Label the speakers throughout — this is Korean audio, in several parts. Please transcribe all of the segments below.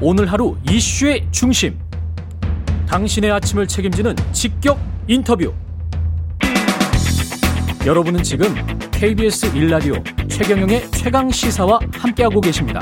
Speaker 1: 오늘 하루 이슈의 중심. 당신의 아침을 책임지는 직격 인터뷰. 여러분은 지금 KBS 1라디오 최경영의 최강 시사와 함께하고 계십니다.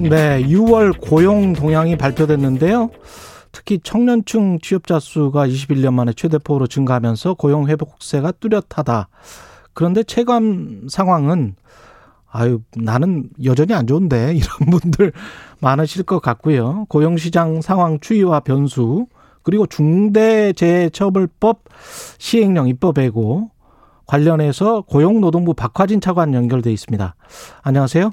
Speaker 2: 네, 6월 고용 동향이 발표됐는데요. 특히 청년층 취업자 수가 21년 만에 최대폭으로 증가하면서 고용 회복세가 뚜렷하다. 그런데 체감 상황은 아유, 나는 여전히 안 좋은데 이런 분들 많으실 것 같고요. 고용시장 상황 추이와 변수 그리고 중대재해처벌법 시행령 입법에고 관련해서 고용노동부 박화진 차관 연결돼 있습니다. 안녕하세요.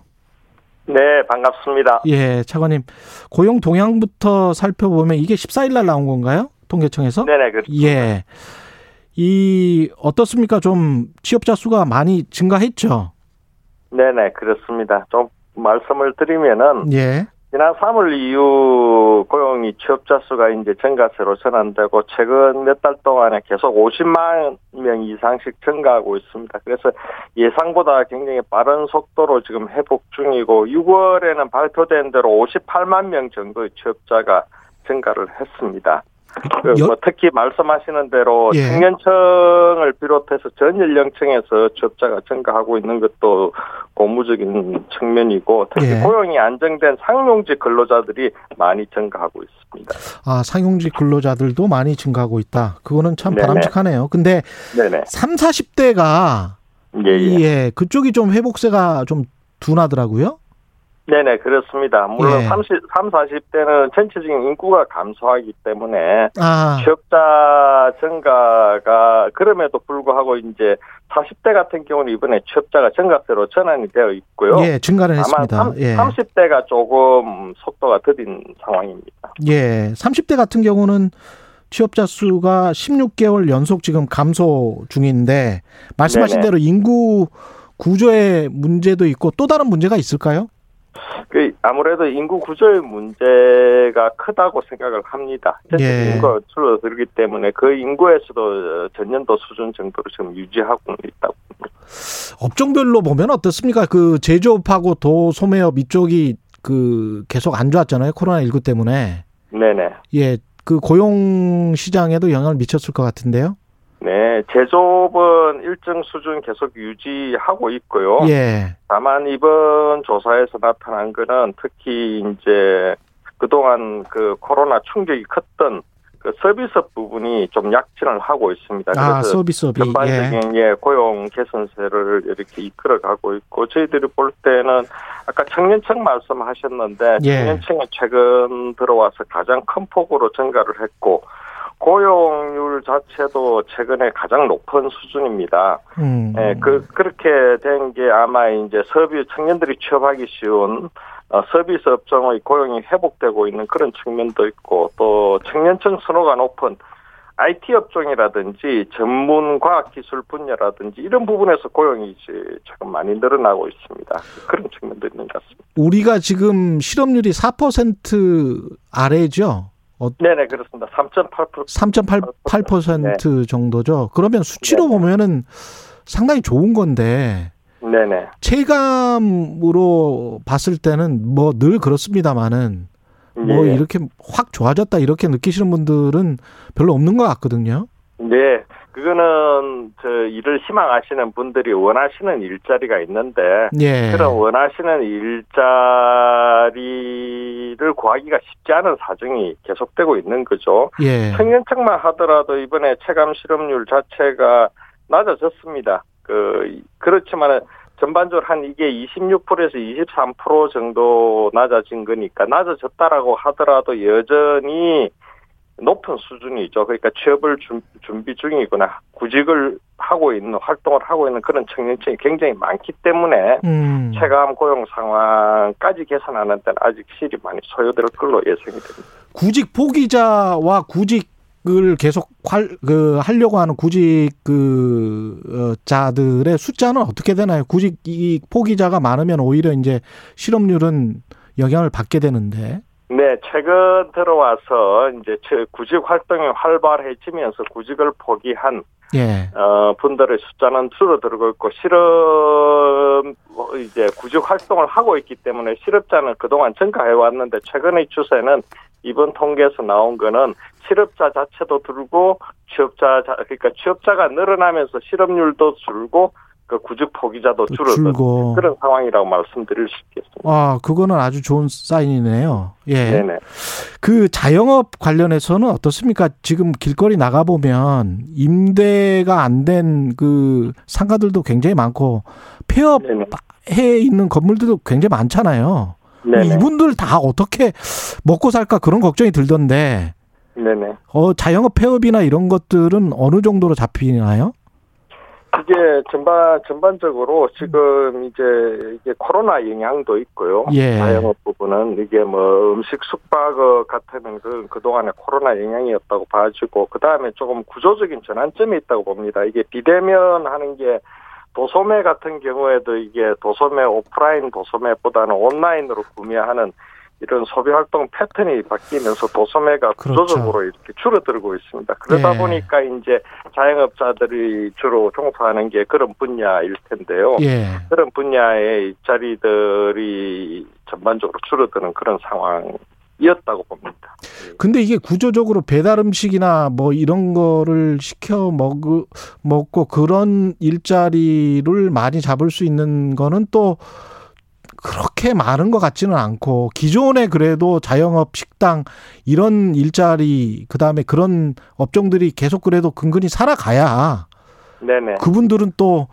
Speaker 3: 네, 반갑습니다.
Speaker 2: 예, 차관님. 고용 동향부터 살펴보면 이게 14일 날 나온 건가요? 통계청에서?
Speaker 3: 네 네, 그렇죠.
Speaker 2: 예. 이 어떻습니까? 좀 취업자 수가 많이 증가했죠?
Speaker 3: 네네, 그렇습니다. 좀 말씀을 드리면은
Speaker 2: 예.
Speaker 3: 지난 3월 이후 고용이 취업자 수가 이제 증가세로 전환되고 최근 몇 달 동안에 계속 50만 명 이상씩 증가하고 있습니다. 그래서 예상보다 굉장히 빠른 속도로 지금 회복 중이고 6월에는 발표된 대로 58만 명 정도의 취업자가 증가를 했습니다. 그
Speaker 2: 여-
Speaker 3: 뭐 특히 말씀하시는 대로
Speaker 2: 예.
Speaker 3: 청년층을 비롯해서 전 연령층에서 취업자가 증가하고 있는 것도 고무적인 측면이고 특히
Speaker 2: 예.
Speaker 3: 고용이 안정된 상용직 근로자들이 많이 증가하고 있습니다.
Speaker 2: 아, 상용직 근로자들도 많이 증가하고 있다. 그거는 참
Speaker 3: 네네.
Speaker 2: 바람직하네요. 근데
Speaker 3: 네네.
Speaker 2: 3, 40대가
Speaker 3: 예, 예.
Speaker 2: 예, 그쪽이 좀 회복세가 좀 둔하더라고요.
Speaker 3: 네네, 그렇습니다. 물론
Speaker 2: 예.
Speaker 3: 30, 3, 40대는 전체적인 인구가 감소하기 때문에
Speaker 2: 아,
Speaker 3: 취업자 증가가 그럼에도 불구하고 이제 40대 같은 경우는 이번에 취업자가 증가세로 전환이 되어 있고요.
Speaker 2: 예, 증가는
Speaker 3: 아마
Speaker 2: 했습니다.
Speaker 3: 3,
Speaker 2: 예.
Speaker 3: 30대가 조금 속도가 더딘 상황입니다.
Speaker 2: 예. 30대 같은 경우는 취업자 수가 16개월 연속 지금 감소 중인데 말씀하신
Speaker 3: 네네.
Speaker 2: 대로 인구 구조의 문제도 있고 또 다른 문제가 있을까요?
Speaker 3: 그 아무래도 인구 구조의 문제가 크다고 생각을 합니다.
Speaker 2: 예.
Speaker 3: 인구가 줄어들기 때문에 그 인구에서도 전년도 수준 정도로 지금 유지하고 있다고 봅니다.
Speaker 2: 업종별로 보면 어떻습니까? 그 제조업하고 도소매업 이쪽이 그 계속 안 좋았잖아요. 코로나 19 때문에.
Speaker 3: 네네.
Speaker 2: 예. 그 고용 시장에도 영향을 미쳤을 것 같은데요.
Speaker 3: 네, 제조업은 일정 수준 계속 유지하고 있고요.
Speaker 2: 예.
Speaker 3: 다만 이번 조사에서 나타난 거는 특히 이제 그동안 그 코로나 충격이 컸던 그 서비스업 부분이 좀 약진을 하고 있습니다.
Speaker 2: 아, 서비스업이 예.
Speaker 3: 전반적인 예, 고용 개선세를 이렇게 이끌어가고 있고 저희들이 볼 때는 아까 청년층 말씀하셨는데
Speaker 2: 예.
Speaker 3: 청년층이 최근 들어와서 가장 큰 폭으로 증가를 했고 고용률 자체도 최근에 가장 높은 수준입니다.
Speaker 2: 음.
Speaker 3: 예, 그 그렇게 된 게 아마 이제 서비 청년들이 취업하기 쉬운 어, 서비스 업종의 고용이 회복되고 있는 그런 측면도 있고 또 청년층 선호가 높은 IT 업종이라든지 전문 과학 기술 분야라든지 이런 부분에서 고용이 이제 조금 많이 늘어나고 있습니다. 그런 측면도 있는 것 같습니다.
Speaker 2: 우리가 지금 실업률이 4% 아래죠. 어,
Speaker 3: 네네 그렇습니다. 3.8%
Speaker 2: 3.8% 정도죠. 그러면 수치로
Speaker 3: 네네.
Speaker 2: 보면은 상당히 좋은 건데
Speaker 3: 네네
Speaker 2: 체감으로 봤을 때는 뭐 늘 그렇습니다만은 뭐
Speaker 3: 예.
Speaker 2: 이렇게 확 좋아졌다 이렇게 느끼시는 분들은 별로 없는 것 같거든요.
Speaker 3: 네, 그거는 저 일을 희망하시는 분들이 원하시는 일자리가 있는데
Speaker 2: 예.
Speaker 3: 그런 원하시는 일자리를 구하기가 쉽지 않은 사정이 계속되고 있는 거죠.
Speaker 2: 예.
Speaker 3: 청년층만 하더라도 이번에 체감 실업률 자체가 낮아졌습니다. 그 그렇지만 전반적으로 한 이게 26%에서 23% 정도 낮아진 거니까 낮아졌다라고 하더라도 여전히 높은 수준이죠. 그러니까 취업을 준, 준비 중이거나 구직을 하고 있는 활동을 하고 있는 그런 청년층이 굉장히 많기 때문에
Speaker 2: 음.
Speaker 3: 체감 고용 상황까지 개선하는 데는 아직 실이 많이 소요될 걸로 예상이 됩니다.
Speaker 2: 구직 포기자와 구직을 계속 활, 그 하려고 하는 구직 그 어, 자들의 숫자는 어떻게 되나요? 구직 이 포기자가 많으면 오히려 이제 실업률은 영향을 받게 되는데.
Speaker 3: 네, 최근 들어와서 이제 저 구직 활동이 활발해지면서 구직을 포기한
Speaker 2: 예.
Speaker 3: 어, 분들의 숫자는 줄어들고 있고 실업 뭐 이제 구직 활동을 하고 있기 때문에 실업자는 그동안 증가해 왔는데 최근의 추세는 이번 통계에서 나온 거는 실업자 자체도 줄고 취업자 자- 그러니까 취업자가 늘어나면서 실업률도 줄고 그 구직 포기자도
Speaker 2: 또
Speaker 3: 줄어든
Speaker 2: 줄고.
Speaker 3: 그런 상황이라고 말씀드릴 수 있겠습니다.
Speaker 2: 아, 그거는 아주 좋은 사인이네요. 예.
Speaker 3: 네네.
Speaker 2: 그 자영업 관련해서는 어떻습니까? 지금 길거리 나가 보면 임대가 안 된 그 상가들도 굉장히 많고 폐업해
Speaker 3: 네네.
Speaker 2: 있는 건물들도 굉장히 많잖아요.
Speaker 3: 네네.
Speaker 2: 이분들 다 어떻게 먹고 살까 그런 걱정이 들던데
Speaker 3: 네네.
Speaker 2: 어 자영업 폐업이나 이런 것들은 어느 정도로 잡히나요?
Speaker 3: 이게 전반 전반적으로 지금 이제 이게 코로나 영향도 있고요.
Speaker 2: 예.
Speaker 3: 자영업 부분은 이게 뭐 음식 숙박 같은 그 그동안에 코로나 영향이었다고 봐지고 그 다음에 조금 구조적인 전환점이 있다고 봅니다. 이게 비대면 하는 게 도소매 같은 경우에도 이게 도소매 오프라인 도소매보다는 온라인으로 구매하는 이런 소비 활동 패턴이 바뀌면서 도소매가
Speaker 2: 그렇죠.
Speaker 3: 구조적으로 이렇게 줄어들고 있습니다. 그러다
Speaker 2: 예.
Speaker 3: 보니까 이제 자영업자들이 주로 종사하는 게 그런 분야일 텐데요.
Speaker 2: 예.
Speaker 3: 그런 분야의 일자리들이 전반적으로 줄어드는 그런 상황이었다고 봅니다.
Speaker 2: 근데 이게 구조적으로 배달 음식이나 뭐 이런 거를 시켜 먹, 먹고 그런 일자리를 많이 잡을 수 있는 거는 또 그렇게 많은 것 같지는 않고 기존에 그래도 자영업 식당 이런 일자리 그다음에 그런 업종들이 계속 그래도 근근히 살아가야
Speaker 3: 네네.
Speaker 2: 그분들은 또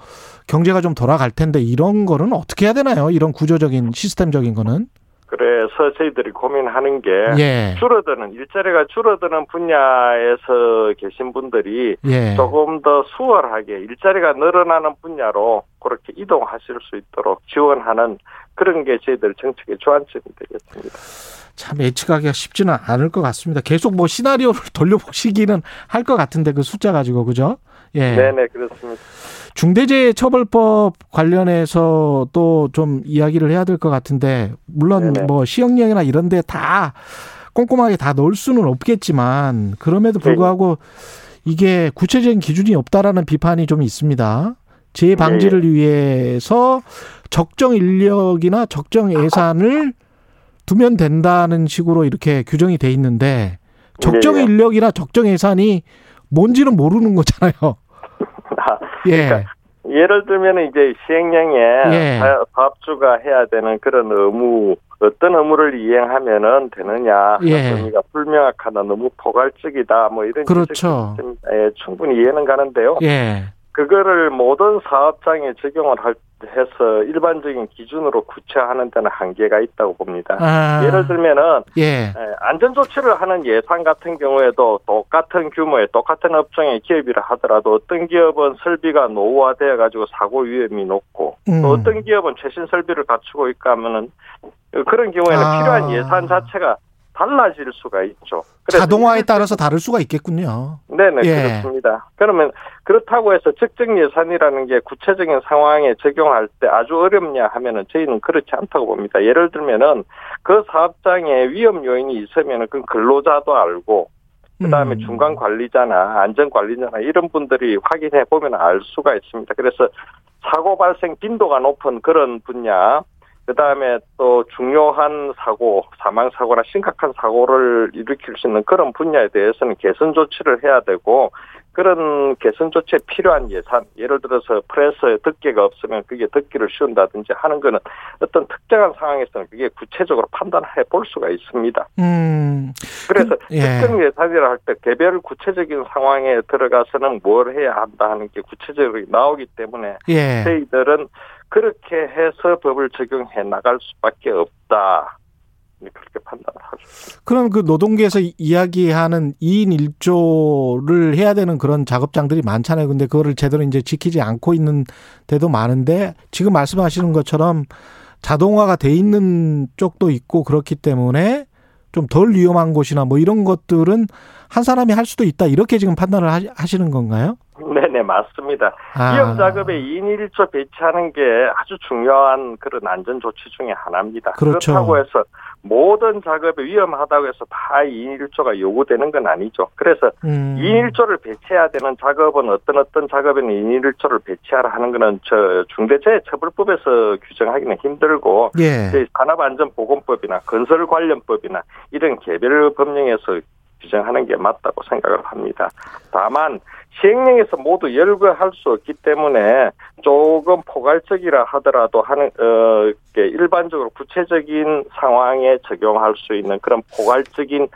Speaker 2: 경제가 좀 돌아갈 텐데 이런 거는 어떻게 해야 되나요? 이런 구조적인 시스템적인 거는
Speaker 3: 그래서 저희들이 고민하는 게
Speaker 2: 예.
Speaker 3: 줄어드는 일자리가 줄어드는 분야에서 계신 분들이
Speaker 2: 예.
Speaker 3: 조금 더 수월하게 일자리가 늘어나는 분야로 그렇게 이동하실 수 있도록 지원하는 그런 게 저희들 정책의 주안점이 되겠습니다.
Speaker 2: 참 예측하기가 쉽지는 않을 것 같습니다. 계속 뭐 시나리오를 돌려보시기는 할 것 같은데 그 숫자 가지고 그죠? 예.
Speaker 3: 네네 그렇습니다.
Speaker 2: 중대재해처벌법 관련해서 또 좀 이야기를 해야 될 것 같은데 물론
Speaker 3: 네네.
Speaker 2: 뭐 시형령이나 이런 데 다 꼼꼼하게 다 넣을 수는 없겠지만 그럼에도
Speaker 3: 네.
Speaker 2: 불구하고 이게 구체적인 기준이 없다라는 비판이 좀 있습니다. 재해 방지를
Speaker 3: 네.
Speaker 2: 위해서 적정 인력이나 적정 예산을 두면 된다는 식으로 이렇게 규정이 돼 있는데 적정
Speaker 3: 네.
Speaker 2: 인력이나 적정 예산이 뭔지는 모르는 거잖아요. 예.
Speaker 3: 그러니까 예를 들면 이제 시행령에
Speaker 2: 예.
Speaker 3: 사- 사업주가 해야 되는 그런 의무 어떤 의무를 이행하면은 되느냐
Speaker 2: 예.
Speaker 3: 의미가 불명확하다 너무 포괄적이다 뭐 이런
Speaker 2: 그렇죠.
Speaker 3: 예, 충분히 이해는 가는데요.
Speaker 2: 예.
Speaker 3: 그거를 모든 사업장에 적용을 할, 해서 일반적인 기준으로 구체화하는 데는 한계가 있다고 봅니다.
Speaker 2: 아.
Speaker 3: 예를 들면은
Speaker 2: 예.
Speaker 3: 예, 안전 조치를 하는 예산 같은 경우에도 똑같은 규모의 똑같은 업종의 기업이라 하더라도 어떤 기업은 설비가 노후화되어 가지고 사고 위험이 높고
Speaker 2: 음.
Speaker 3: 또 어떤 기업은 최신 설비를 갖추고 있고 하면은 그런 경우에는
Speaker 2: 아.
Speaker 3: 필요한 예산 자체가 달라질 수가 있죠.
Speaker 2: 자동화에 따라서 다를 수가 있겠군요.
Speaker 3: 네네
Speaker 2: 예.
Speaker 3: 그렇습니다. 그러면 그렇다고 해서 적정 예산이라는 게 구체적인 상황에 적용할 때 아주 어렵냐 하면은 저희는 그렇지 않다고 봅니다. 예를 들면은 그 사업장에 위험 요인이 있으면은 그 근로자도 알고 그다음에
Speaker 2: 음.
Speaker 3: 중간 관리자나 안전 관리자나 이런 분들이 확인해 보면 알 수가 있습니다. 그래서 사고 발생 빈도가 높은 그런 분야 그다음에 또 중요한 사고, 사망 사고나 심각한 사고를 일으킬 수 있는 그런 분야에 대해서는 개선 조치를 해야 되고 그런 개선 조치에 필요한 예산, 예를 들어서 프레스에 덮개가 없으면 그게 덮개를 씌운다든지 하는 거는 어떤 특정한 상황에서는 그게 구체적으로 판단해 볼 수가 있습니다.
Speaker 2: 음.
Speaker 3: 그래서
Speaker 2: 그- 예.
Speaker 3: 특정 예산이라 할 때 개별 구체적인 상황에 들어가서는 뭘 해야 한다 하는 게 구체적으로 나오기 때문에
Speaker 2: 예.
Speaker 3: 저희들은 그렇게 해서 법을 적용해 나갈 수밖에 없다. 그렇게 판단을 하죠.
Speaker 2: 그럼 그 노동계에서 이- 이야기하는 2인 1조를 해야 되는 그런 작업장들이 많잖아요. 근데 그거를 제대로 이제 지키지 않고 있는 데도 많은데 지금 말씀하시는 것처럼 자동화가 돼 있는 쪽도 있고 그렇기 때문에 좀 덜 위험한 곳이나 뭐 이런 것들은 한 사람이 할 수도 있다. 이렇게 지금 판단을 하- 하시는 건가요?
Speaker 3: 네, 맞습니다.
Speaker 2: 아.
Speaker 3: 위험 작업에 2인 1조 배치하는 게 아주 중요한 그런 안전 조치 중에 하나입니다.
Speaker 2: 그렇죠.
Speaker 3: 그렇다고 해서 모든 작업에 위험하다고 해서 다 2인 1조가 요구되는 건 아니죠. 그래서
Speaker 2: 음.
Speaker 3: 2인 1조를 배치해야 되는 작업은 어떤 어떤 작업에는 2인 1조를 배치하라 하는 거는 저 중대재해처벌법에서 규정하기는 힘들고
Speaker 2: 예.
Speaker 3: 이제 산업안전보건법이나 건설관련법이나 이런 개별 법령에서 규정하는 게 맞다고 생각을 합니다. 다만 시행령에서 모두 열거할 수 없기 때문에 조금 포괄적이라 하더라도 하는 어 일반적으로 구체적인 상황에 적용할 수 있는 그런 포괄적인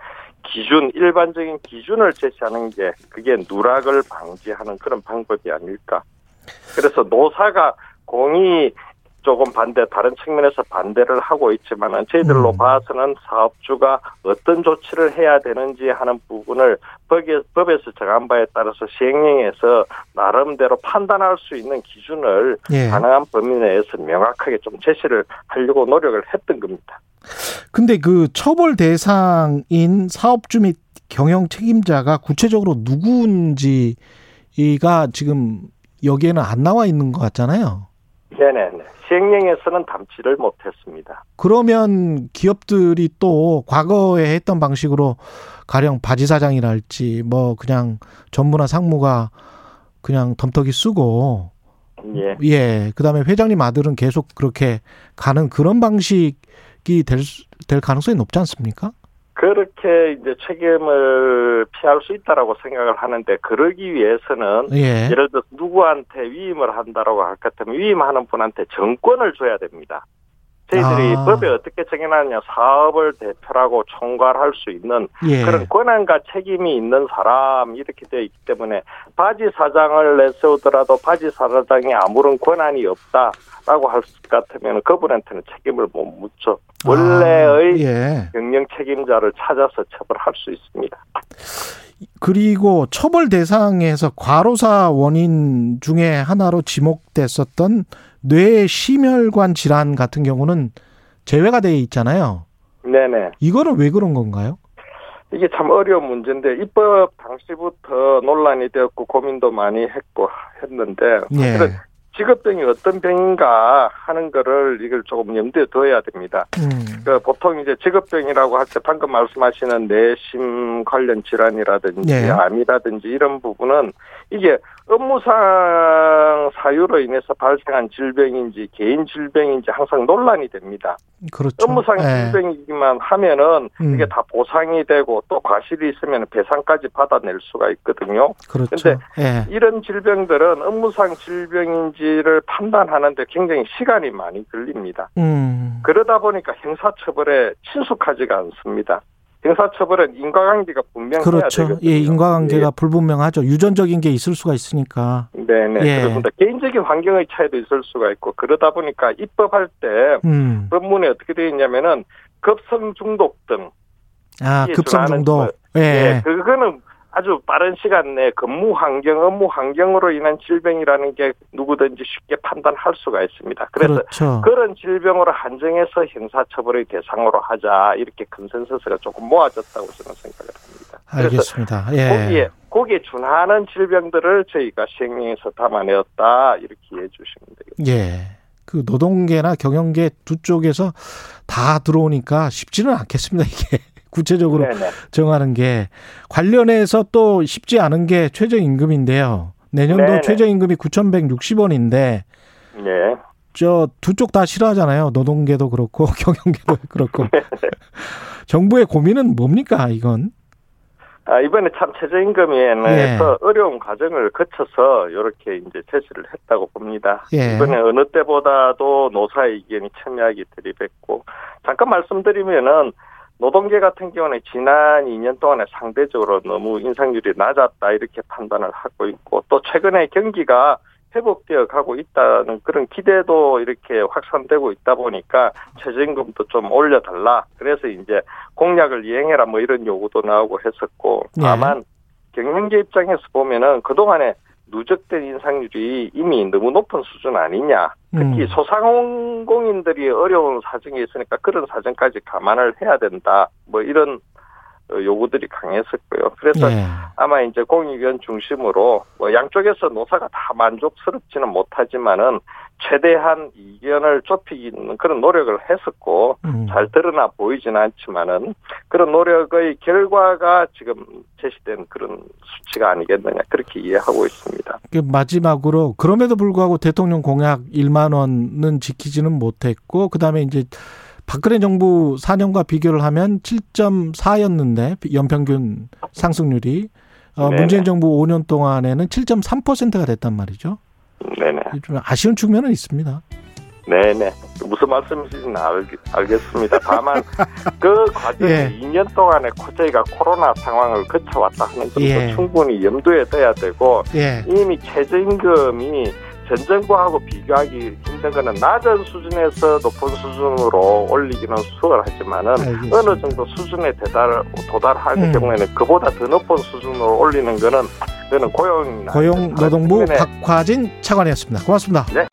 Speaker 3: 기준, 일반적인 기준을 제시하는 게 그게 누락을 방지하는 그런 방법이 아닐까. 그래서 노사가 공이 조금 반대, 다른 측면에서 반대를 하고 있지만은 저희들로
Speaker 2: 음.
Speaker 3: 봐서는 사업주가 어떤 조치를 해야 되는지 하는 부분을 법에, 법에서 정한 바에 따라서 시행령에서 나름대로 판단할 수 있는 기준을
Speaker 2: 예.
Speaker 3: 가능한 범위 내에서 명확하게 좀 제시를 하려고 노력을 했던 겁니다.
Speaker 2: 근데 그 처벌 대상인 사업주 및 경영 책임자가 구체적으로 누구인지가 지금 여기에는 안 나와 있는 것 같잖아요.
Speaker 3: 네네네. 시행령에서는 담지를 못했습니다.
Speaker 2: 그러면 기업들이 또 과거에 했던 방식으로 가령 바지 사장이랄지 뭐 그냥 전무나 상무가 그냥 덤터기 쓰고
Speaker 3: 예.
Speaker 2: 예 그다음에 회장님 아들은 계속 그렇게 가는 그런 방식이 될, 수- 될 가능성이 높지 않습니까?
Speaker 3: 그렇게 이제 책임을 피할 수 있다라고 생각을 하는데 그러기 위해서는
Speaker 2: 예.
Speaker 3: 예를 들어 서 누구한테 위임을 한다라고 할 것 같으면 위임하는 분한테 정권을 줘야 됩니다. 저희들이
Speaker 2: 아.
Speaker 3: 법에 어떻게 정해놨냐 사업을 대표라고 총괄할 수 있는
Speaker 2: 예.
Speaker 3: 그런 권한과 책임이 있는 사람 이렇게 되어 있기 때문에 바지 사장을 내세우더라도 바지 사장이 아무런 권한이 없다라고 할 것 같으면 그분한테는 책임을 못 묻죠. 원래
Speaker 2: 예.
Speaker 3: 경영 책임자를 찾아서 처벌할 수 있습니다.
Speaker 2: 그리고 처벌 대상에서 과로사 원인 중에 하나로 지목됐었던 뇌 심혈관 질환 같은 경우는 제외가 돼 있잖아요.
Speaker 3: 네네.
Speaker 2: 이거는 왜 그런 건가요?
Speaker 3: 이게 참 어려운 문제인데 입법 당시부터 논란이 되었고 고민도 많이 했고 했는데
Speaker 2: 예.
Speaker 3: 사실은 직업병이 어떤 병인가 하는 거를 이걸 조금 염두에 둬야 됩니다.
Speaker 2: 음.
Speaker 3: 그 보통 이제 직업병이라고 할 때 방금 말씀하시는 내심 관련 질환이라든지
Speaker 2: 예.
Speaker 3: 암이라든지 이런 부분은 이게 업무상 사유로 인해서 발생한 질병인지 개인 질병인지 항상 논란이 됩니다.
Speaker 2: 그렇죠.
Speaker 3: 업무상
Speaker 2: 예.
Speaker 3: 질병이기만 하면은
Speaker 2: 음.
Speaker 3: 이게 다 보상이 되고 또 과실이 있으면 배상까지 받아낼 수가 있거든요.
Speaker 2: 그렇죠.
Speaker 3: 근데
Speaker 2: 예.
Speaker 3: 이런 질병들은 업무상 질병인지를 판단하는데 굉장히 시간이 많이 걸립니다.
Speaker 2: 음.
Speaker 3: 그러다 보니까 형사처벌에 친숙하지가 않습니다. 형사처벌은 인과관계가 분명해야
Speaker 2: 그렇죠.
Speaker 3: 되거든요.
Speaker 2: 예, 인과관계가 불분명하죠. 유전적인 게 있을 수가 있으니까.
Speaker 3: 예, 네네
Speaker 2: 예.
Speaker 3: 그렇습니다. 개인적인 환경의 차이도 있을 수가 있고 그러다 보니까 입법할 때
Speaker 2: 음.
Speaker 3: 법문에 어떻게 되어 있냐면은 급성 중독 등
Speaker 2: 아,
Speaker 3: 예,
Speaker 2: 급성 중독.
Speaker 3: 거.
Speaker 2: 예.
Speaker 3: 예, 그거는 아주 빠른 시간 내에 근무 환경, 업무 환경으로 인한 질병이라는 게 누구든지 쉽게 판단할 수가 있습니다. 그래서
Speaker 2: 그렇죠.
Speaker 3: 그런 질병으로 한정해서 형사처벌의 대상으로 하자 이렇게 컨센서스가 조금 모아졌다고 저는 생각을 합니다.
Speaker 2: 알겠습니다. 예.
Speaker 3: 거기에 거기에 준하는 질병들을 저희가 시행령에서 담아내었다 이렇게 이해해 주시면 되겠습니다.
Speaker 2: 예. 그 노동계나 경영계 두 쪽에서 다 들어오니까 쉽지는 않겠습니다. 이게 구체적으로
Speaker 3: 네네.
Speaker 2: 정하는 게 관련해서 또 쉽지 않은 게 최저임금인데요. 내년도
Speaker 3: 네네.
Speaker 2: 최저임금이 9,160원인데
Speaker 3: 네.
Speaker 2: 저두 쪽 다 싫어하잖아요. 노동계도 그렇고 경영계도 그렇고. 정부의 고민은 뭡니까 이건?
Speaker 3: 아, 이번에 참 최저임금에서 어려운 과정을 거쳐서 이렇게 이제 제시를 했다고 봅니다.
Speaker 2: 예.
Speaker 3: 이번에 어느 때보다도 노사의 의견이 첨예하게 들이댔고 잠깐 말씀드리면은 노동계 같은 경우는 지난 2년 동안에 상대적으로 너무 인상률이 낮았다 이렇게 판단을 하고 있고 또 최근에 경기가 회복되어 가고 있다는 그런 기대도 이렇게 확산되고 있다 보니까 최저임금도 좀 올려달라. 그래서 이제 공약을 이행해라 뭐 이런 요구도 나오고 했었고
Speaker 2: 네.
Speaker 3: 다만 경영계 입장에서 보면은 그동안에 누적된 인상률이 이미 너무 높은 수준 아니냐. 특히
Speaker 2: 음.
Speaker 3: 소상공인들이 어려운 사정이 있으니까 그런 사정까지 감안을 해야 된다. 뭐 이런 요구들이 강했었고요. 그래서
Speaker 2: 예.
Speaker 3: 아마 이제 공익위원 중심으로 뭐 양쪽에서 노사가 다 만족스럽지는 못하지만은 최대한 이견을 좁히는 그런 노력을 했었고
Speaker 2: 음.
Speaker 3: 잘 드러나 보이지는 않지만은 그런 노력의 결과가 지금 제시된 그런 수치가 아니겠느냐 그렇게 이해하고 있습니다.
Speaker 2: 그 마지막으로 그럼에도 불구하고 대통령 공약 1만 원은 지키지는 못했고 그다음에 이제 박근혜 정부 4년과 비교를 하면 7.4였는데 연평균 상승률이 어. 문재인 정부 5년 동안에는 7.3%가 됐단 말이죠.
Speaker 3: 네네.
Speaker 2: 좀 아쉬운 측면은 있습니다.
Speaker 3: 네네. 무슨 말씀이신지는 알, 알겠습니다. 다만 그 과정에
Speaker 2: 예.
Speaker 3: 2년 동안에 저희가 코로나 상황을 거쳐왔다 하는 점도
Speaker 2: 예.
Speaker 3: 충분히 염두에 둬야 되고
Speaker 2: 예.
Speaker 3: 이미 최저임금이 전 정부하고 비교하기 힘든 거는 낮은 수준에서 높은 수준으로 올리기는 수월 하지만은
Speaker 2: 알겠습니다.
Speaker 3: 어느 정도 수준에 대달, 도달할
Speaker 2: 음.
Speaker 3: 경우에는 그보다 더 높은 수준으로 올리는 거는 그는 고용이나
Speaker 2: 고용 노동부
Speaker 3: 측면에
Speaker 2: 박화진 차관이었습니다. 고맙습니다.
Speaker 3: 네.